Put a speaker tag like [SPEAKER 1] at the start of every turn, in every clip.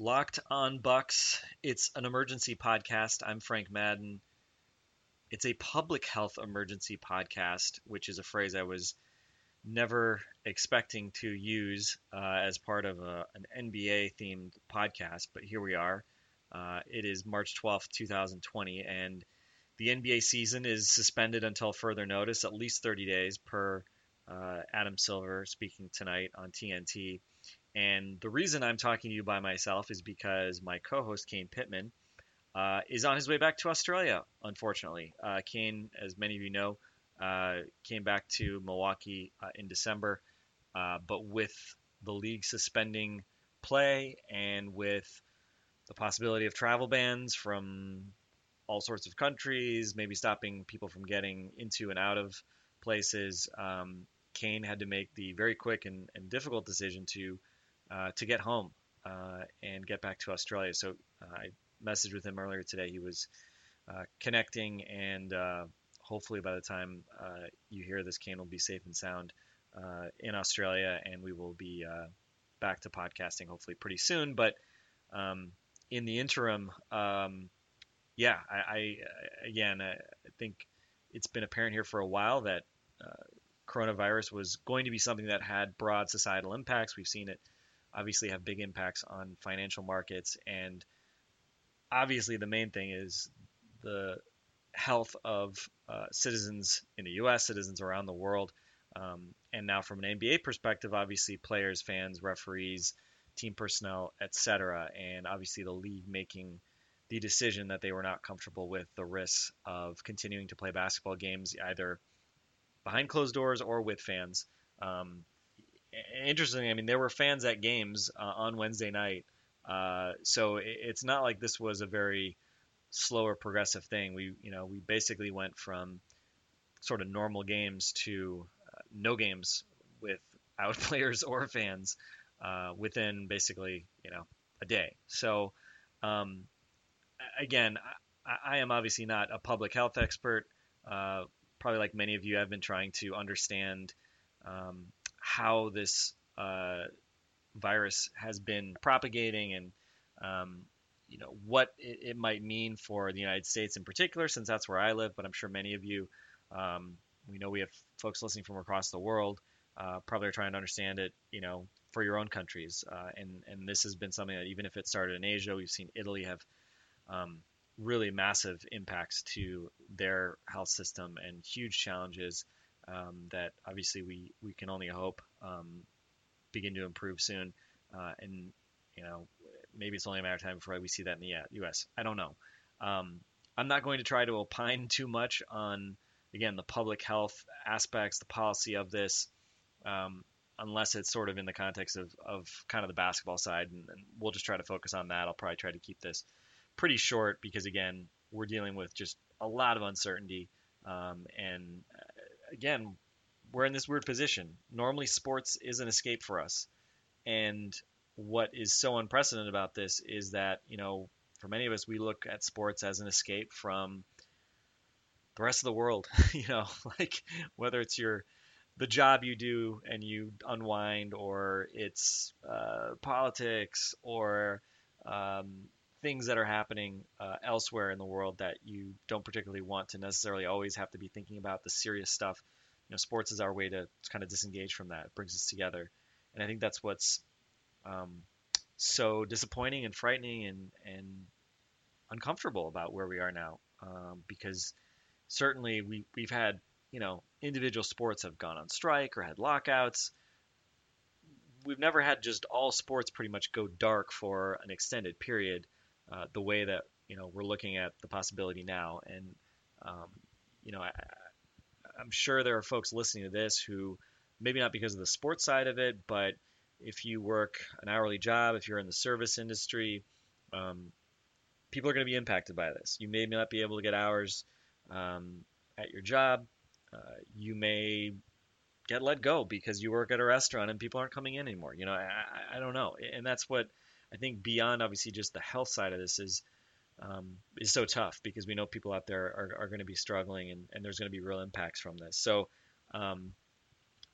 [SPEAKER 1] Locked on Bucks. It's an emergency podcast. I'm Frank Madden. It's a public health emergency podcast, which is a phrase I was never expecting to use uh, as part of a, an NBA themed podcast, but here we are. Uh, it is March 12th, 2020, and the NBA season is suspended until further notice, at least 30 days, per uh, Adam Silver speaking tonight on TNT. And the reason I'm talking to you by myself is because my co host, Kane Pittman, uh, is on his way back to Australia, unfortunately. Uh, Kane, as many of you know, uh, came back to Milwaukee uh, in December, uh, but with the league suspending play and with the possibility of travel bans from all sorts of countries, maybe stopping people from getting into and out of places, um, Kane had to make the very quick and, and difficult decision to uh, to get home uh, and get back to Australia. So uh, I messaged with him earlier today. He was uh, connecting, and uh, hopefully by the time you hear this, Kane will be safe and sound in Australia, and we will be back to podcasting hopefully pretty soon. But um, in the interim, um, yeah, I, I again I think it's been apparent here for a while that uh, coronavirus was going to be something that had broad societal impacts. We've seen it obviously have big impacts on financial markets. And obviously, the main thing is the health of uh, citizens in the U.S., citizens around the world. Um, and now, from an NBA perspective, obviously, players, fans, referees, team personnel, etc. And obviously, the league making the decision that they were not comfortable with the risks of continuing to play basketball games either behind closed doors or with fans. Um, interesting. I mean, there were fans at games uh, on Wednesday night, uh, so it, it's not like this was a very slower progressive thing. We, you know, we basically went from sort of normal games to uh, no games without players or fans uh, within basically, you know, a day. So, um, again, I, I, am obviously not a public health expert. Probably like many of you, I've been trying to understand um, how this uh, virus has been propagating and um, you know what it, it, might mean for the United States in particular, since that's where I live. But I'm sure many of you, um, we know we have folks listening from across the world, uh, probably are trying to understand it, you know, for your own countries. Uh, and and this has been something that even if it started in Asia, we've seen Italy have um, really massive impacts to their health system and huge challenges um, that obviously we, we can only hope um, begin to improve soon. Uh, and, you know, maybe it's only a matter of time before we see that in the U.S. Uh, I don't know. Um, I'm not going to try to opine too much on, again, the public health aspects, the policy of this, um, unless it's sort of in the context of, of kind of the basketball side. And, and we'll just try to focus on that. I'll probably try to keep this pretty short because, again, we're dealing with just a lot of uncertainty. Um, and again, we're in this weird position. Normally, sports is an escape for us. And what is so unprecedented about this is that, you know, for many of us, we look at sports as an escape from the rest of the world. you know, like whether it's your the job you do and you unwind, or it's uh, politics, or um, things that are happening uh, elsewhere in the world that you don't particularly want to necessarily always have to be thinking about the serious stuff. You know, sports is our way to kind of disengage from that. It brings us together, and I think that's what's um, so disappointing and frightening and and uncomfortable about where we are now, um, because certainly we we've had you know individual sports have gone on strike or had lockouts we've never had just all sports pretty much go dark for an extended period uh, the way that you know we're looking at the possibility now. And um, you know, I, I'm sure there are folks listening to this who maybe not because of the sports side of it, but if you work an hourly job, if you're in the service industry, um, people are going to be impacted by this. You may not be able to get hours um, at your job. Uh, you may get let go because you work at a restaurant and people aren't coming in anymore. You know, I, I don't know, and that's what I think beyond obviously just the health side of this is um, is so tough because we know people out there are, are going to be struggling and, and there's going to be real impacts from this. So um,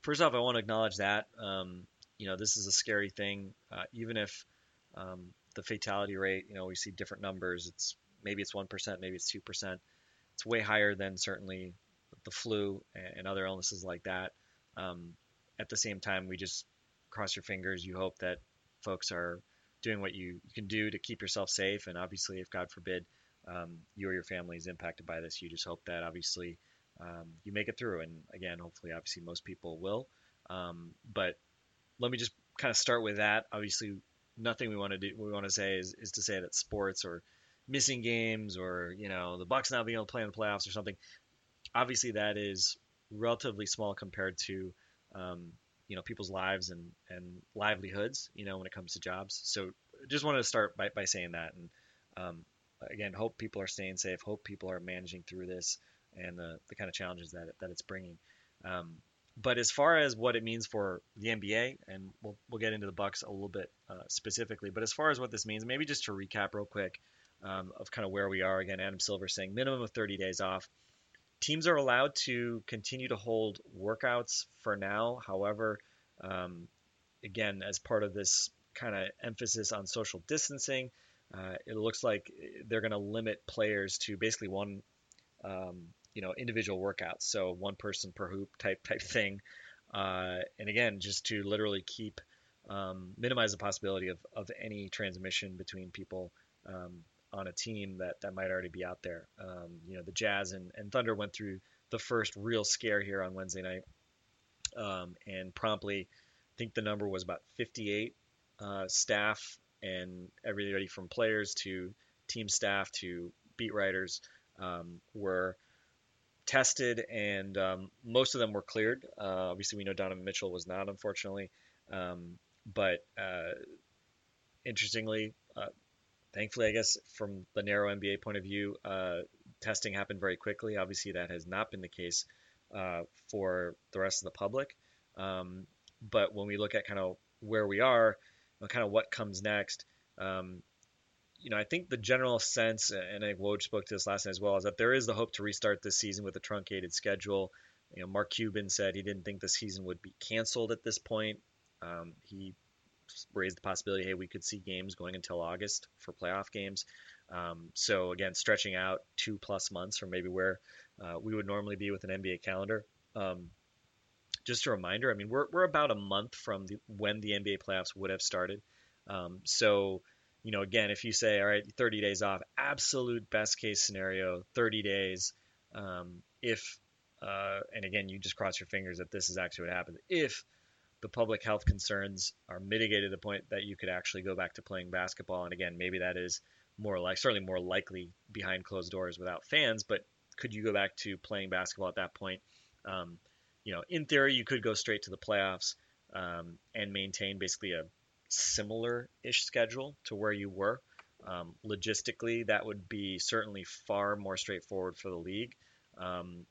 [SPEAKER 1] first off, I want to acknowledge that um, you know this is a scary thing. Uh, even if um, the fatality rate, you know, we see different numbers. It's maybe it's one percent, maybe it's two percent. It's way higher than certainly the flu and other illnesses like that. Um, at the same time, we just cross your fingers. You hope that folks are doing what you, can do to keep yourself safe. And obviously, if God forbid um, you or your family is impacted by this, you just hope that obviously um, you make it through. And again, hopefully, obviously, most people will. Um, but let me just kind of start with that. Obviously, nothing we want to do, we want to say is, is to say that sports or missing games or you know the Bucks not being able to play in the playoffs or something. Obviously, that is relatively small compared to um, you know people's lives and and livelihoods. You know when it comes to jobs. So just wanted to start by, by saying that and um, again hope people are staying safe. Hope people are managing through this and the, the kind of challenges that that it's bringing. Um, but as far as what it means for the NBA, and we'll, we'll get into the Bucks a little bit uh, specifically, but as far as what this means, maybe just to recap real quick um, of kind of where we are. Again, Adam Silver saying minimum of 30 days off. Teams are allowed to continue to hold workouts for now. However, um, again, as part of this kind of emphasis on social distancing, uh, it looks like they're going to limit players to basically one, um, you know, individual workouts. So one person per hoop type type thing. Uh, and again, just to literally keep um, minimize the possibility of, of any transmission between people um, on a team that, that might already be out there. Um, you know, the Jazz and, and Thunder went through the first real scare here on Wednesday night, um, and promptly, I think the number was about 58 uh, staff and everybody from players to team staff to beat writers um, were tested, and um, most of them were cleared. Uh, obviously, we know Donovan Mitchell was not, unfortunately, um, but uh, interestingly, uh, thankfully, I guess from the narrow NBA point of view, uh, testing happened very quickly. Obviously, that has not been the case uh, for the rest of the public. Um, but when we look at kind of where we are, kind of what comes next, um, you know, I think the general sense, and I think Woj spoke to this last night as well, is that there is the hope to restart this season with a truncated schedule. You know, Mark Cuban said he didn't think the season would be canceled at this point. Um, he raised the possibility, hey, we could see games going until August for playoff games. Um, so again, stretching out two plus months from maybe where uh, we would normally be with an NBA calendar. Um, just a reminder, I mean, we're, we're about a month from the, when the NBA playoffs would have started. Um, so, you know, again, if you say, all right, 30 days off, absolute best case scenario, 30 days. Um, if, uh, and again, you just cross your fingers that this is actually what happens. If the public health concerns are mitigated to the point that you could actually go back to playing basketball. And again, maybe that is more like certainly more likely behind closed doors without fans. But could you go back to playing basketball at that point? Um, you know, in theory, you could go straight to the playoffs um, and maintain basically a similar-ish schedule to where you were. Um, logistically, that would be certainly far more straightforward for the league. Um,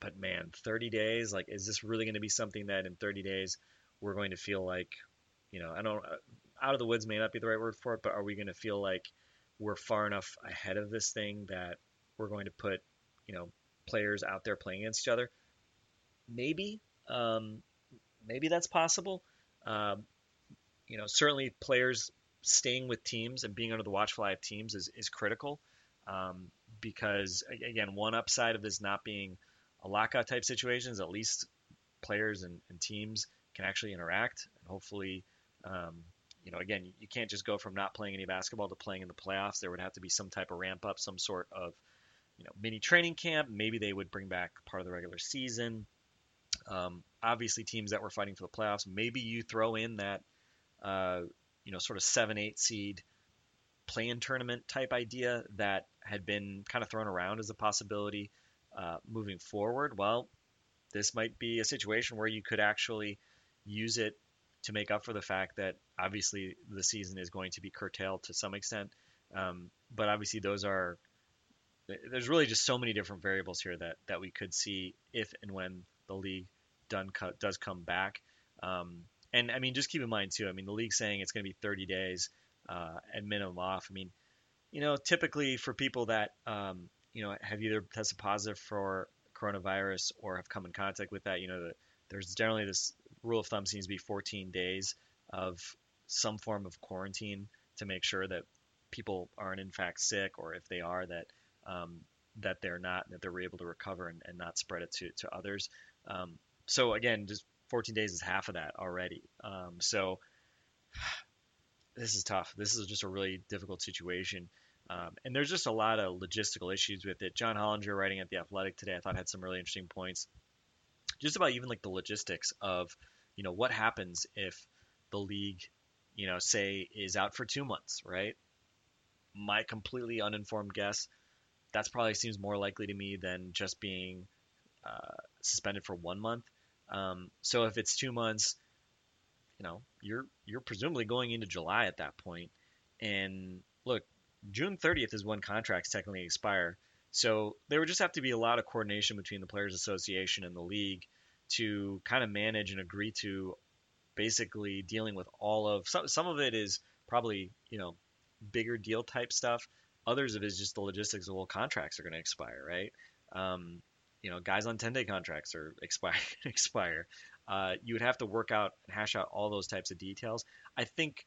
[SPEAKER 1] but man, 30 days, like, is this really going to be something that in 30 days we're going to feel like, you know, I don't, uh, out of the woods may not be the right word for it, but are we going to feel like we're far enough ahead of this thing that we're going to put, you know, players out there playing against each other? Maybe, um, maybe that's possible. Um, you know, certainly players staying with teams and being under the watchful eye of teams is, is critical um, because, again, one upside of this not being a lockout type situations, at least players and, and teams can actually interact. And hopefully, um, you know, again, you can't just go from not playing any basketball to playing in the playoffs. There would have to be some type of ramp up, some sort of, you know, mini training camp. Maybe they would bring back part of the regular season. Um, obviously, teams that were fighting for the playoffs, maybe you throw in that, uh, you know, sort of seven, eight seed play-in tournament type idea that had been kind of thrown around as a possibility uh, moving forward, well, this might be a situation where you could actually use it to make up for the fact that obviously the season is going to be curtailed to some extent. Um, but obviously, those are there's really just so many different variables here that that we could see if and when the league done does come back. Um, and I mean, just keep in mind too. I mean, the league saying it's going to be 30 days uh, at minimum off. I mean, you know, typically for people that um, you know, have either tested positive for coronavirus or have come in contact with that, you know, the, there's generally this rule of thumb seems to be 14 days of some form of quarantine to make sure that people aren't in fact sick, or if they are, that um, that they're not, that they're able to recover and, and not spread it to to others. Um, so again, just 14 days is half of that already. Um, so this is tough. This is just a really difficult situation. Um, and there's just a lot of logistical issues with it. John Hollinger, writing at The Athletic today, I thought had some really interesting points just about even like the logistics of, you know, what happens if the league, you know, say is out for two months, right? My completely uninformed guess, that's probably seems more likely to me than just being uh, suspended for one month. Um, so if it's two months, you know, you're you're presumably going into July at that. And look, June 30th is when contracts technically expire. So there would just have to be a lot of coordination between the Players Association and the league to kind of manage and agree to basically dealing with all of some some of it is probably, you know, bigger deal type stuff. Others of it is just the logistics of well contracts are going to expire, right? Um, you know, guys on 10 day contracts are expire expire. Uh, you would have to work out and hash out all those types of details. I think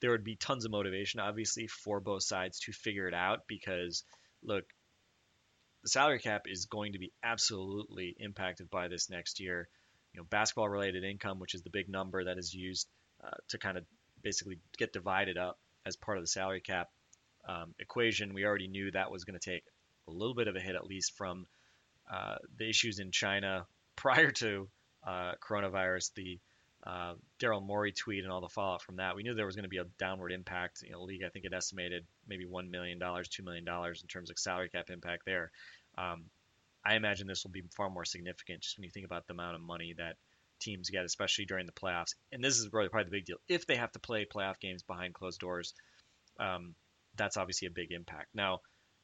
[SPEAKER 1] there would be tons of motivation, obviously, for both sides to figure it out because, look, the salary cap is going to be absolutely impacted by this next year. You know, basketball related income, which is the big number that is used uh, to kind of basically get divided up as part of the salary cap um, equation. We already knew that was going to take a little bit of a hit, at least from uh, the issues in China prior to uh, coronavirus, the uh, Daryl Morey tweet and all the fallout from that, we knew there was going to be a downward impact. You know, league I think it estimated maybe one million dollars, two million dollars in terms of salary cap impact there. Um, I imagine this will be far more significant just when you think about the amount of money that teams get, especially during the playoffs. And this is really probably the big deal. If they have to play playoff games behind closed doors, um, that's obviously a big impact. Now,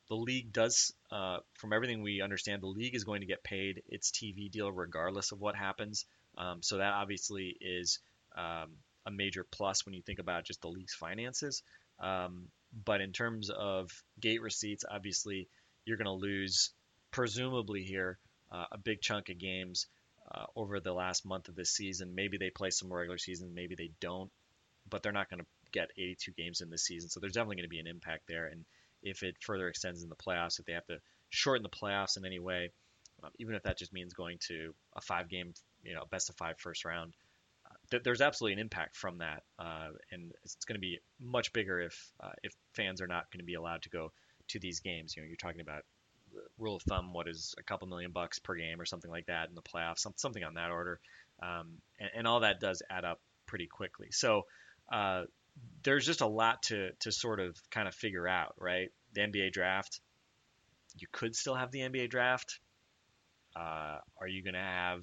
[SPEAKER 1] the league does, uh, from everything we understand, the league is going to get paid its TV deal regardless of what happens. Um, so that obviously is um, a major plus when you think about just the league's finances. Um, but in terms of gate receipts, obviously you're going to lose, presumably here, uh, a big chunk of games uh, over the last month of this season. Maybe they play some regular season, maybe they don't, but they're not going to get 82 games in this season. So there's definitely going to be an impact there. And if it further extends in the playoffs, if they have to shorten the playoffs in any way, um, even if that just means going to a five game, you know, best of five first round, uh, th- there's absolutely an impact from that, uh, and it's going to be much bigger if uh, if fans are not going to be allowed to go to these games. You know, you're talking about rule of thumb, what is a couple million bucks per game or something like that in the playoffs, some, something on that order, um, and, and, all that does add up pretty quickly. So uh, there's just a lot to to sort of kind of figure out, right? The NBA draft. You could still have the NBA draft. Uh, are you going to have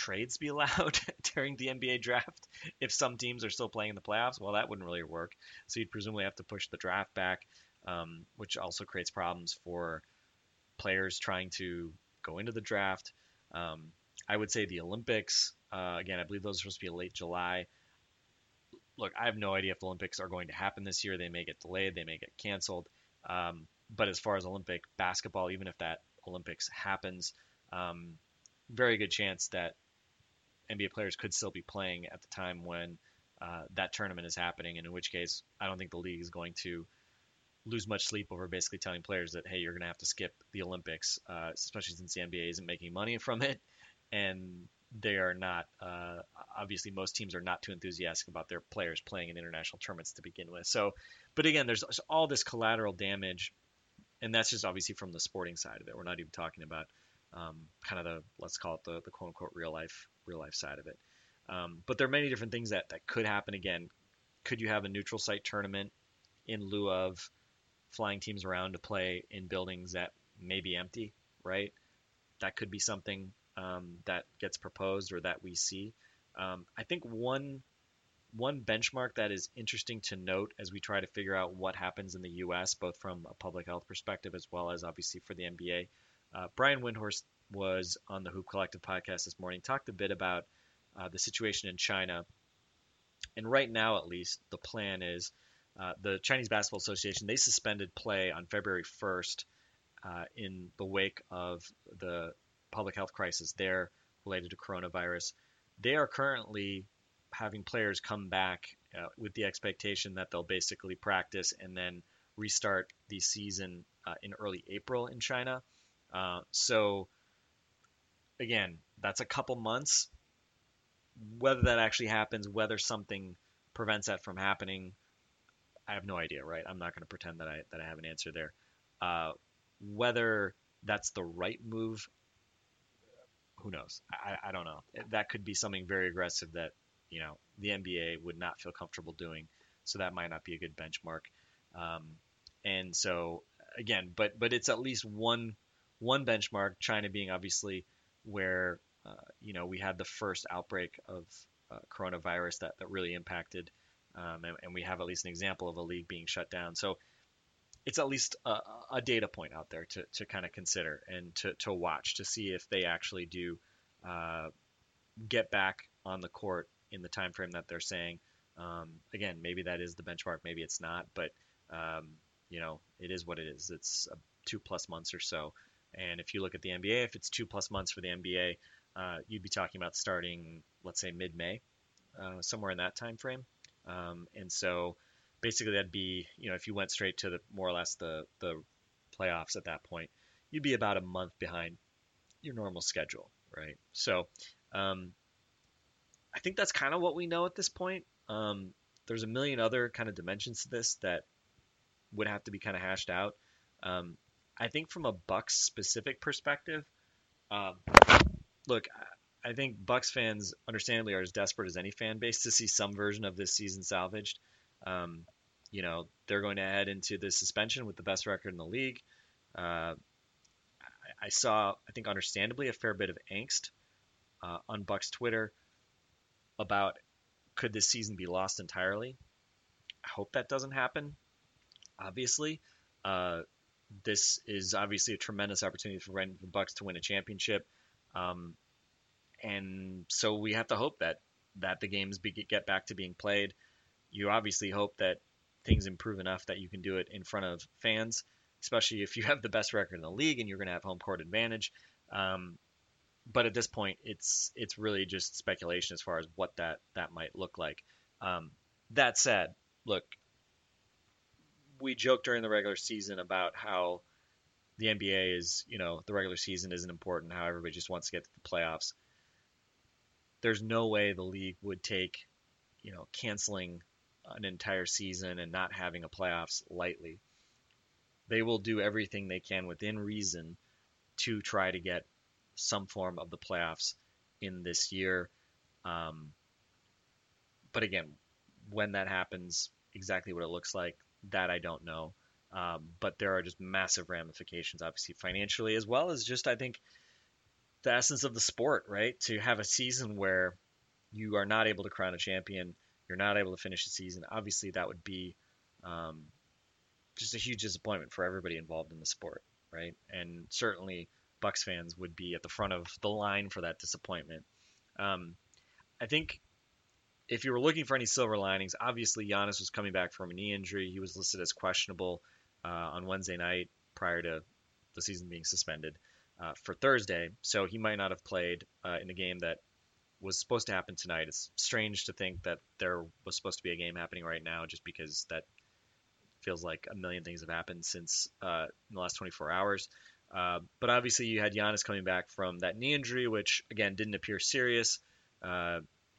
[SPEAKER 1] trades be allowed during the NBA draft if some teams are still playing in the playoffs? Well, that wouldn't really work. So you'd presumably have to push the draft back, um, which also creates problems for players trying to go into the draft. Um, I would say the Olympics. Uh, again, I believe those are supposed to be late July look, I have no idea if the Olympics are going to happen this year. They may get delayed, they may get canceled. Um, but as far as Olympic basketball, even if that Olympics happens, um, very good chance that NBA players could still be playing at the time when uh, that tournament is happening. And in which case, I don't think the league is going to lose much sleep over basically telling players that hey, you're going to have to skip the Olympics, uh, especially since the NBA isn't making money from it, and they are not uh, obviously most teams are not too enthusiastic about their players playing in international tournaments to begin with. So, but again, there's all this collateral damage, and that's just obviously from the sporting side of it. We're not even talking about um, kind of the let's call it the, the quote unquote real life real life side of it. Um, but there are many different things that that could happen. Again, could you have a neutral site tournament in lieu of flying teams around to play in buildings that may be empty, right? That could be something um, that gets proposed or that we see. Um, I think one one benchmark that is interesting to note as we try to figure out what happens in the U.S., both from a public health perspective as well as obviously for the NBA. Uh, Brian Windhorst was on the Hoop Collective podcast this morning, talked a bit about uh, the situation in China. And right now, at least, the plan is uh, the Chinese Basketball Association, they suspended play on February 1st uh, in the wake of the public health crisis there related to coronavirus. They are currently having players come back uh, with the expectation that they'll basically practice and then restart the season uh, in early April in China. Uh, so again, that's a couple months. Whether that actually happens, whether something prevents that from happening, I have no idea. Right? I'm not going to pretend that I that I have an answer there. Uh, whether that's the right move, who knows? I, I don't know. That could be something very aggressive that you know the NBA would not feel comfortable doing. So that might not be a good benchmark. Um, and so again, but but it's at least one one benchmark. China being obviously where uh, you know we had the first outbreak of uh, coronavirus that that really impacted, um, and, and, we have at least an example of a league being shut down. So it's at least a, a data point out there to, to kind of consider and to, to watch to see if they actually do uh, get back on the court in the time frame that they're saying. Um, again, maybe that is the benchmark, maybe it's not, but um, you know, it is what it is. It's two plus months or so. And if you look at the NBA, if it's two plus months for the NBA, uh, you'd be talking about starting, let's say, mid-May, uh, somewhere in that time frame. Um, and so, basically, that'd be, you know, if you went straight to the more or less the the playoffs at that point, you'd be about a month behind your normal schedule, right? So, um, I think that's kind of what we know at this point. Um, there's a million other kind of dimensions to this that would have to be kind of hashed out. Um, I think from a Bucks specific perspective, um, look, I think Bucks fans understandably are as desperate as any fan base to see some version of this season salvaged. Um, you know, they're going to head into the suspension with the best record in the league. Uh, I, I saw, I think, understandably, a fair bit of angst uh, on Bucks Twitter about could this season be lost entirely. I hope that doesn't happen. Obviously, uh, this is obviously a tremendous opportunity for the Bucks to win a championship, um, and so we have to hope that that the games be, get back to being played. You obviously hope that things improve enough that you can do it in front of fans, especially if you have the best record in the league and you're going to have home court advantage. Um, but at this point, it's it's really just speculation as far as what that that might look like. Um, that said, look, we joked during the regular season about how the NBA is, you know, the regular season isn't important, how everybody just wants to get to the playoffs. There's no way the league would take, you know, canceling an entire season and not having a playoffs lightly. They will do everything they can within reason to try to get some form of the playoffs in this year. Um, but again, when that happens, exactly what it looks like, that I don't know. Um, but there are just massive ramifications, obviously financially, as well as just I think the essence of the sport, right? To have a season where you are not able to crown a champion, you're not able to finish the season. Obviously, that would be um, just a huge disappointment for everybody involved in the sport, right? And certainly, Bucks fans would be at the front of the line for that disappointment. Um, I think if you were looking for any silver linings, obviously Giannis was coming back from a knee injury. He was listed as questionable uh, on Wednesday night prior to the season being suspended uh, for Thursday, so he might not have played uh, in the game that was supposed to happen tonight. It's strange to think that there was supposed to be a game happening right now, just because that feels like a million things have happened since uh, in the last 24 hours. Uh, but obviously, you had Giannis coming back from that knee injury, which again didn't appear serious.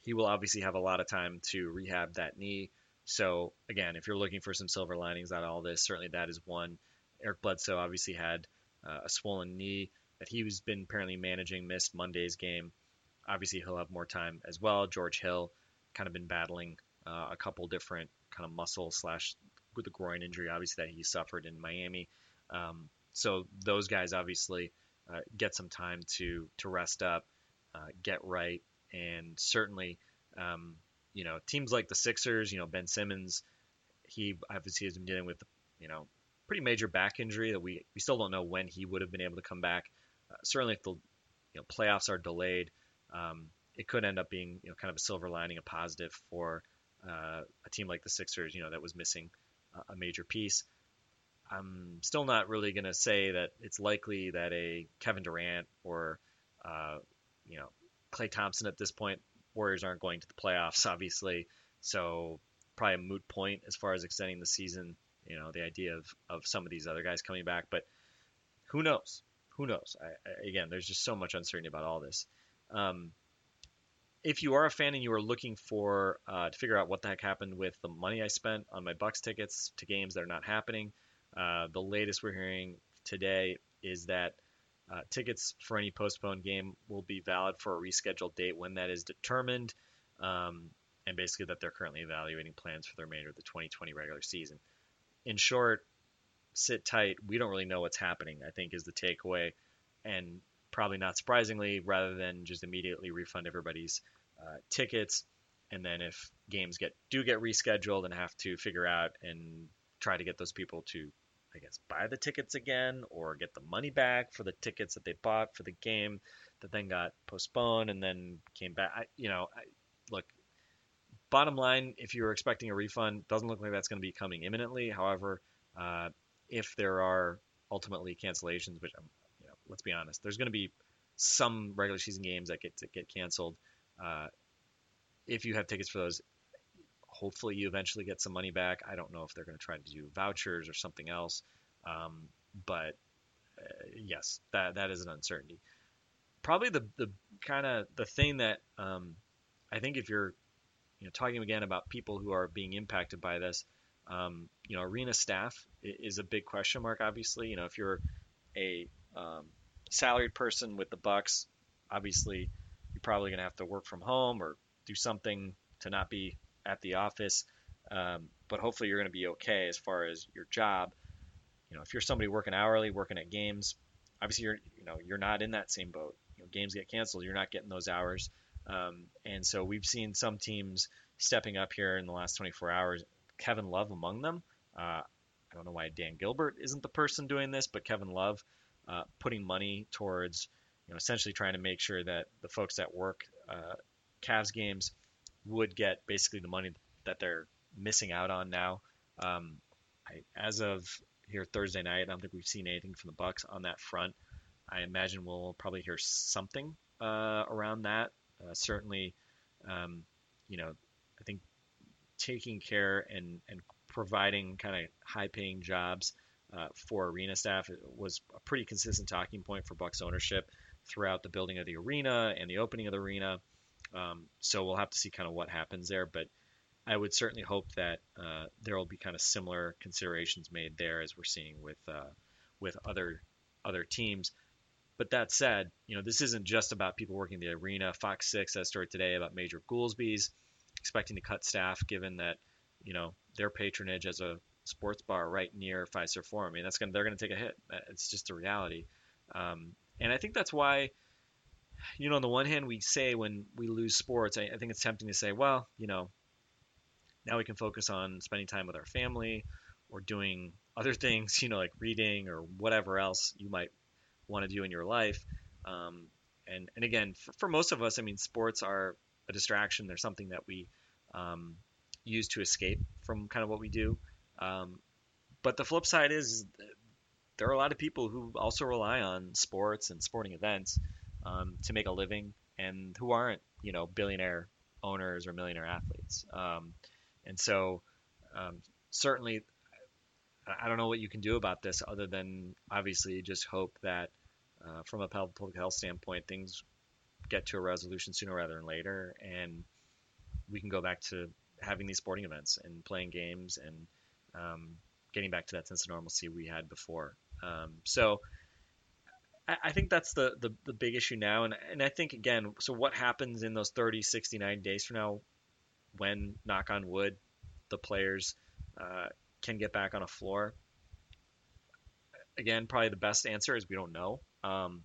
[SPEAKER 1] He will obviously have a lot of time to rehab that knee. So again, if you're looking for some silver linings out of all this, certainly that is one. Eric Bledsoe obviously had uh, a swollen knee that he's been apparently managing, missed Monday's game. Obviously, he'll have more time as well. George Hill kind of been battling uh, a couple different kind of muscle slash with the groin injury, obviously that he suffered in Miami. Um, so those guys obviously uh, get some time to to rest up, uh, get right, and certainly, um, you know, teams like the Sixers, you know, Ben Simmons, he obviously has been dealing with, you know, pretty major back injury that we, we still don't know when he would have been able to come back. Uh, certainly, if the you know playoffs are delayed, um, it could end up being you know kind of a silver lining, a positive for uh, a team like the Sixers, you know, that was missing a major piece. I'm still not really going to say that it's likely that a Kevin Durant or uh, you know Klay Thompson at this point. Warriors aren't going to the playoffs, obviously. So probably a moot point as far as extending the season. You know, the idea of of some of these other guys coming back, but who knows? Who knows? I, I, again, there's just so much uncertainty about all this. Um, if you are a fan and you are looking for uh, to figure out what the heck happened with the money I spent on my Bucks tickets to games that are not happening, uh, the latest we're hearing today is that uh, tickets for any postponed game will be valid for a rescheduled date when that is determined, um, and basically that they're currently evaluating plans for the remainder of the 2020 regular season. In short, sit tight. We don't really know what's happening. I think is the takeaway, and probably not surprisingly, rather than just immediately refund everybody's uh, tickets, and then if games get do get rescheduled and have to figure out and try to get those people to I guess buy the tickets again or get the money back for the tickets that they bought for the game that then got postponed and then came back. I, you know, I, look, bottom line, if you're expecting a refund, doesn't look like that's going to be coming imminently. However, uh, if there are ultimately cancellations, which I'm, you know, let's be honest, there's going to be some regular season games that get get canceled. Uh, if you have tickets for those, hopefully you eventually get some money back. I don't know if they're going to try to do vouchers or something else, um, but uh, yes, that that is an uncertainty. Probably the the kind of the thing that um, I think if you're you know talking again about people who are being impacted by this, um, you know, arena staff is a big question mark. Obviously, you know, if you're a um, salaried person with the Bucks, obviously you're probably going to have to work from home or do something to not be at the office. Um, but hopefully you're going to be okay as far as your job. You know, if you're somebody working hourly, working at games, obviously you're you know you're not in that same boat. You know, games get canceled, you're not getting those hours. Um, and so we've seen some teams stepping up here in the last 24 hours. Kevin Love among them. Uh, I don't know why Dan Gilbert isn't the person doing this, but Kevin Love uh, putting money towards, you know, essentially trying to make sure that the folks that work uh, Cavs games would get basically the money that they're missing out on now. Um, I, as of here Thursday night, I don't think we've seen anything from the Bucks on that front. I imagine we'll probably hear something uh, around that. Uh, certainly, um, you know, I think taking care and and providing kind of high-paying jobs uh, for arena staff was a pretty consistent talking point for Bucks ownership throughout the building of the arena and the opening of the arena. Um, so we'll have to see kind of what happens there. But I would certainly hope that uh, there will be kind of similar considerations made there as we're seeing with uh, with other other teams. But that said, you know this isn't just about people working the arena. Fox Six has story today about Major Goolsby's expecting to cut staff given that you know their patronage as a sports bar right near Fiserv Forum. I mean that's gonna they're gonna take a hit. It's just a reality. Um, and I think that's why you know, on the one hand, we say when we lose sports, I, I think it's tempting to say, well, you know, now we can focus on spending time with our family or doing other things, you know, like reading or whatever else you might want to do in your life. Um, and, and again, for, for, most of us, I mean, sports are a distraction. They're something that we um, use to escape from kind of what we do. Um, but the flip side is there are a lot of people who also rely on sports and sporting events um, to make a living and who aren't, you know, billionaire owners or millionaire athletes. Um, and so, um, certainly, I don't know what you can do about this other than obviously just hope that, uh, from a public health standpoint, things get to a resolution sooner rather than later, and we can go back to having these sporting events and playing games and um, getting back to that sense of normalcy we had before. Um, so I think that's the, the, the big issue now. And, and I think, again, so what happens in those 30, 69 days from now when, knock on wood, the players uh, can get back on a floor? Again, probably the best answer is we don't know. Um,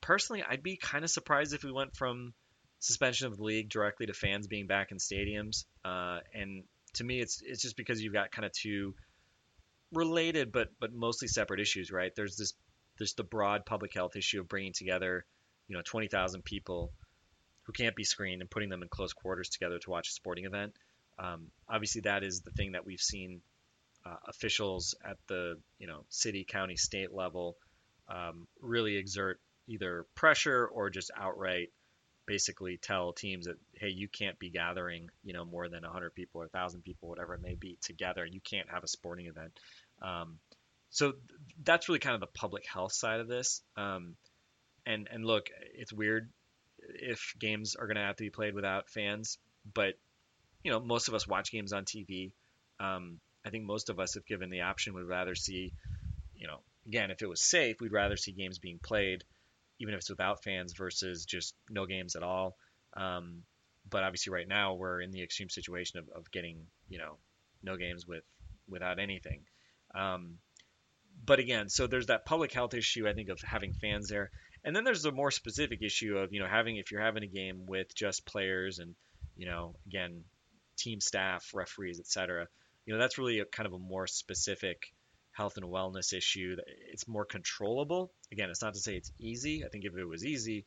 [SPEAKER 1] personally, I'd be kind of surprised if we went from suspension of the league directly to fans being back in stadiums. Uh, and to me, it's it's just because you've got kind of two related but but mostly separate issues, right? There's this there's the broad public health issue of bringing together, you know, 20,000 people who can't be screened and putting them in close quarters together to watch a sporting event. Um, obviously, that is the thing that we've seen uh, officials at the you know city, county, state level um, really exert either pressure or just outright basically tell teams that hey, you can't be gathering you know more than 100 people or 1,000 people, whatever it may be, together. You can't have a sporting event. Um, so that's really kind of the public health side of this. Um, and and look, it's weird if games are going to have to be played without fans, but you know most of us watch games on TV. Um, I think most of us, if given the option, would rather see, you know, again, if it was safe, we'd rather see games being played, even if it's without fans, versus just no games at all. Um, but obviously, right now we're in the extreme situation of, of getting, you know, no games with without anything. Um, but again, so there's that public health issue, I think, of having fans there. And then there's the more specific issue of, you know, having, if you're having a game with just players and, you know, again, team staff, referees, etc. You know, that's really a kind of a more specific health and wellness issue. It's more controllable. Again, it's not to say it's easy. I think if it was easy,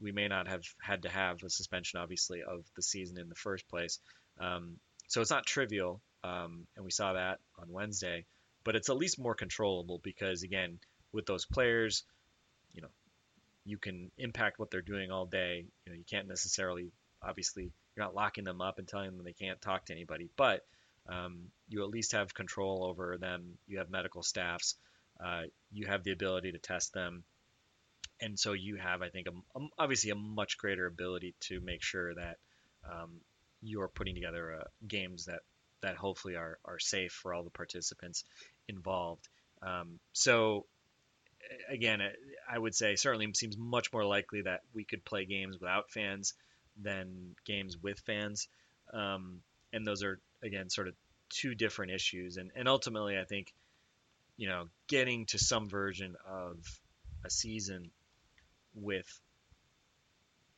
[SPEAKER 1] we may not have had to have a suspension, obviously, of the season in the first place. Um, so it's not trivial, um, and we saw that on Wednesday. But it's at least more controllable because, again, with those players, you know, you can impact what they're doing all day. You know, you can't necessarily, obviously, you're not locking them up and telling them they can't talk to anybody, but um, you at least have control over them. You have medical staffs. Uh, you have the ability to test them, and so you have, I think, a, a, obviously a much greater ability to make sure that um, you're putting together uh, games that that hopefully are are safe for all the participants involved. Um, so again, I would say certainly seems much more likely that we could play games without fans than games with fans. Um, and those are again sort of two different issues. And and ultimately, I think you know getting to some version of a season with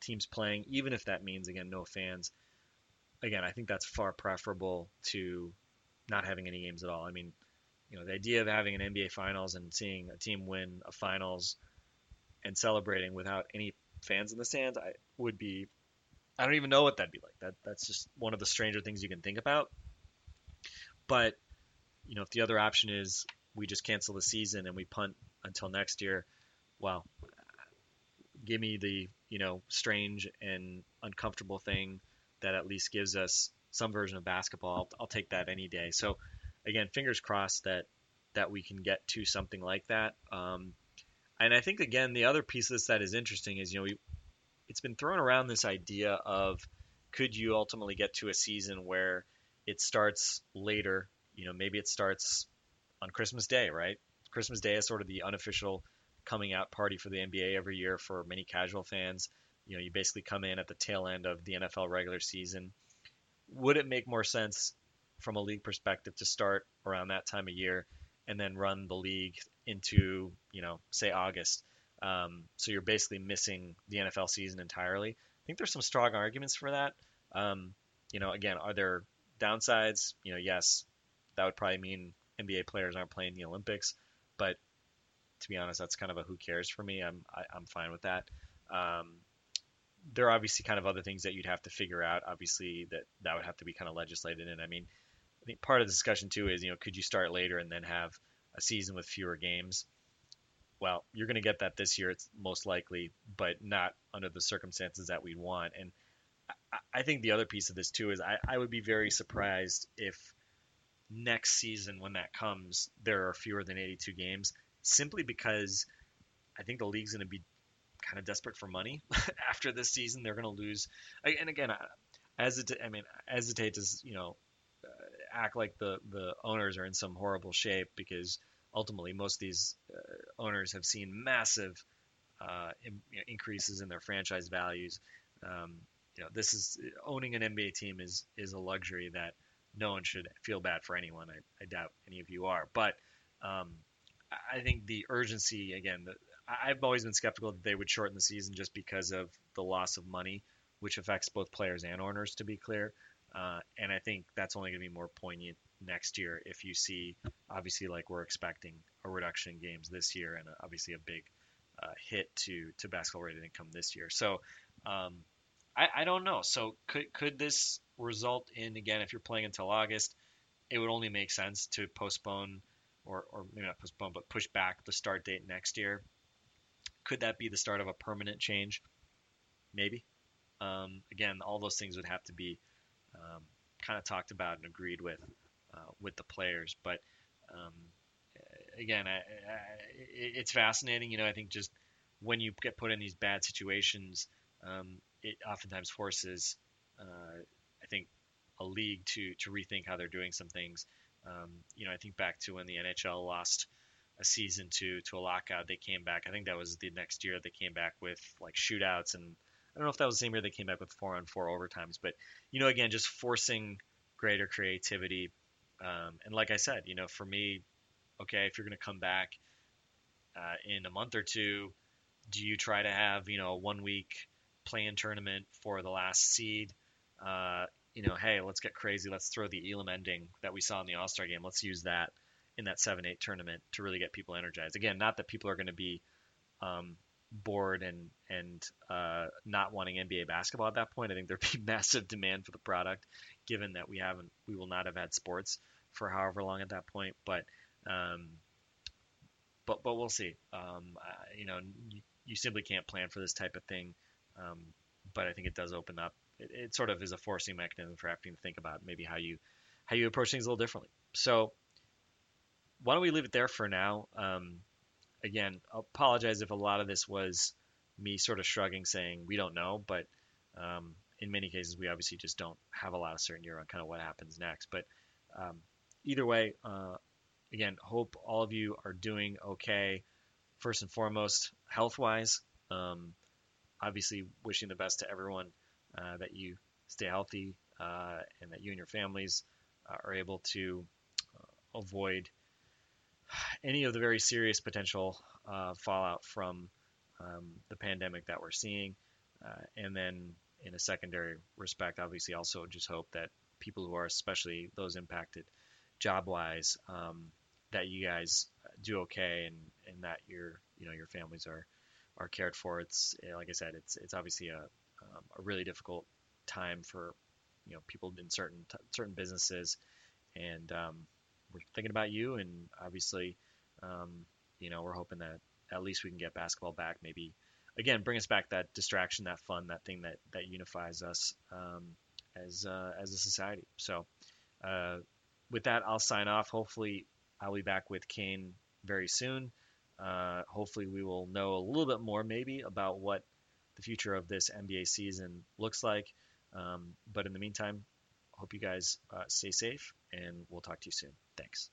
[SPEAKER 1] teams playing, even if that means again no fans. Again, I think that's far preferable to not having any games at all. I mean, you know, the idea of having an NBA Finals and seeing a team win a Finals and celebrating without any fans in the stands, I would be I don't even know what that'd be like. That that's just one of the stranger things you can think about. But you know, if the other option is we just cancel the season and we punt until next year, well, give me the you know strange and uncomfortable thing that at least gives us some version of basketball. I'll, I'll take that any day. So again, fingers crossed that that we can get to something like that. Um, and I think again the other piece of this that is interesting is you know we it's been thrown around this idea of could you ultimately get to a season where it starts later? You know, maybe it starts on Christmas Day, right? Christmas Day is sort of the unofficial coming out party for the NBA every year for many casual fans. You know, you basically come in at the tail end of the NFL regular season. Would it make more sense from a league perspective to start around that time of year and then run the league into, you know, say August? Um, so you're basically missing the NFL season entirely. I think there's some strong arguments for that. Um, you know, again, are there downsides? You know, yes, that would probably mean NBA players aren't playing the Olympics, but to be honest, that's kind of a who cares for me. I'm I, am i am fine with that. Um, there are obviously kind of other things that you'd have to figure out. Obviously, that that would have to be kind of legislated in. I mean, I think part of the discussion too is you know could you start later and then have a season with fewer games? well, you're going to get that this year, it's most likely, but not under the circumstances that we'd want. And I, I think the other piece of this too is I, I would be very surprised if next season, when that comes, there are fewer than 82 games, simply because I think the league's going to be kind of desperate for money after this season. They're going to lose. And again, as it, I mean, hesitate to you know uh, act like the the owners are in some horrible shape because ultimately most of these uh, owners have seen massive uh, in, you know, increases in their franchise values. Um, you know, this is owning an NBA team is is a luxury that no one should feel bad for anyone. I, I doubt any of you are, but um, I think the urgency again. The, I've always been skeptical that they would shorten the season just because of the loss of money, which affects both players and owners. To be clear, uh, and I think that's only going to be more poignant next year if you see, obviously, like we're expecting a reduction in games this year and obviously a big uh, hit to to basketball rated income this year. So um, I, I don't know. So could could this result in again if you're playing until August, it would only make sense to postpone or or maybe not postpone but push back the start date next year. Could that be the start of a permanent change? Maybe. Um, again, all those things would have to be um, kind of talked about and agreed with uh, with the players. But um, again, I, I, it's fascinating. You know, I think just when you get put in these bad situations, um, it oftentimes forces, uh, I think, a league to to rethink how they're doing some things. Um, you know, I think back to when the NHL lost a season to to a lockout, they came back. I think that was the next year they came back with like shootouts, and I don't know if that was the same year they came back with four on four overtimes. But you know, again, just forcing greater creativity. Um, and like I said, you know, for me, okay, if you're going to come back uh, in a month or two, do you try to have you know a one week play-in tournament for the last seed? Uh, you know, hey, let's get crazy. Let's throw the Elam ending that we saw in the All Star game. Let's use that in that seven eight tournament to really get people energized. Again, not that people are going to be um, bored and and uh, not wanting NBA basketball at that point. I think there'd be massive demand for the product, given that we haven't we will not have had sports for however long at that point. But um, but but we'll see. Um, uh, you know, you, you, simply can't plan for this type of thing. Um, but I think it does open up. It, it, sort of is a forcing mechanism for having to think about maybe how you how you approach things a little differently. So why don't we leave it there for now? Um, again, I'll apologize if a lot of this was me sort of shrugging, saying we don't know, but um, in many cases we obviously just don't have a lot of certainty around kind of what happens next. But um, either way, uh, again, hope all of you are doing okay. First and foremost, health wise. Um, obviously, wishing the best to everyone uh, that you stay healthy uh, and that you and your families uh, are able to uh, avoid any of the very serious potential uh, fallout from um, the pandemic that we're seeing. Uh, and then, in a secondary respect, obviously, also just hope that people who are, especially those impacted job wise, um, that you guys do okay and, and that your you know your families are are cared for. It's like I said, it's it's obviously a um, a really difficult time for you know people in certain certain businesses, and um, we're thinking about you. And obviously, um, you know, we're hoping that at least we can get basketball back. Maybe again, bring us back that distraction, that fun, that thing that that unifies us um, as uh, as a society. So. Uh, with that, I'll sign off. Hopefully, I'll be back with Kane very soon. Uh, hopefully, we will know a little bit more, maybe, about what the future of this NBA season looks like. Um, but in the meantime, hope you guys uh, stay safe, and we'll talk to you soon. Thanks.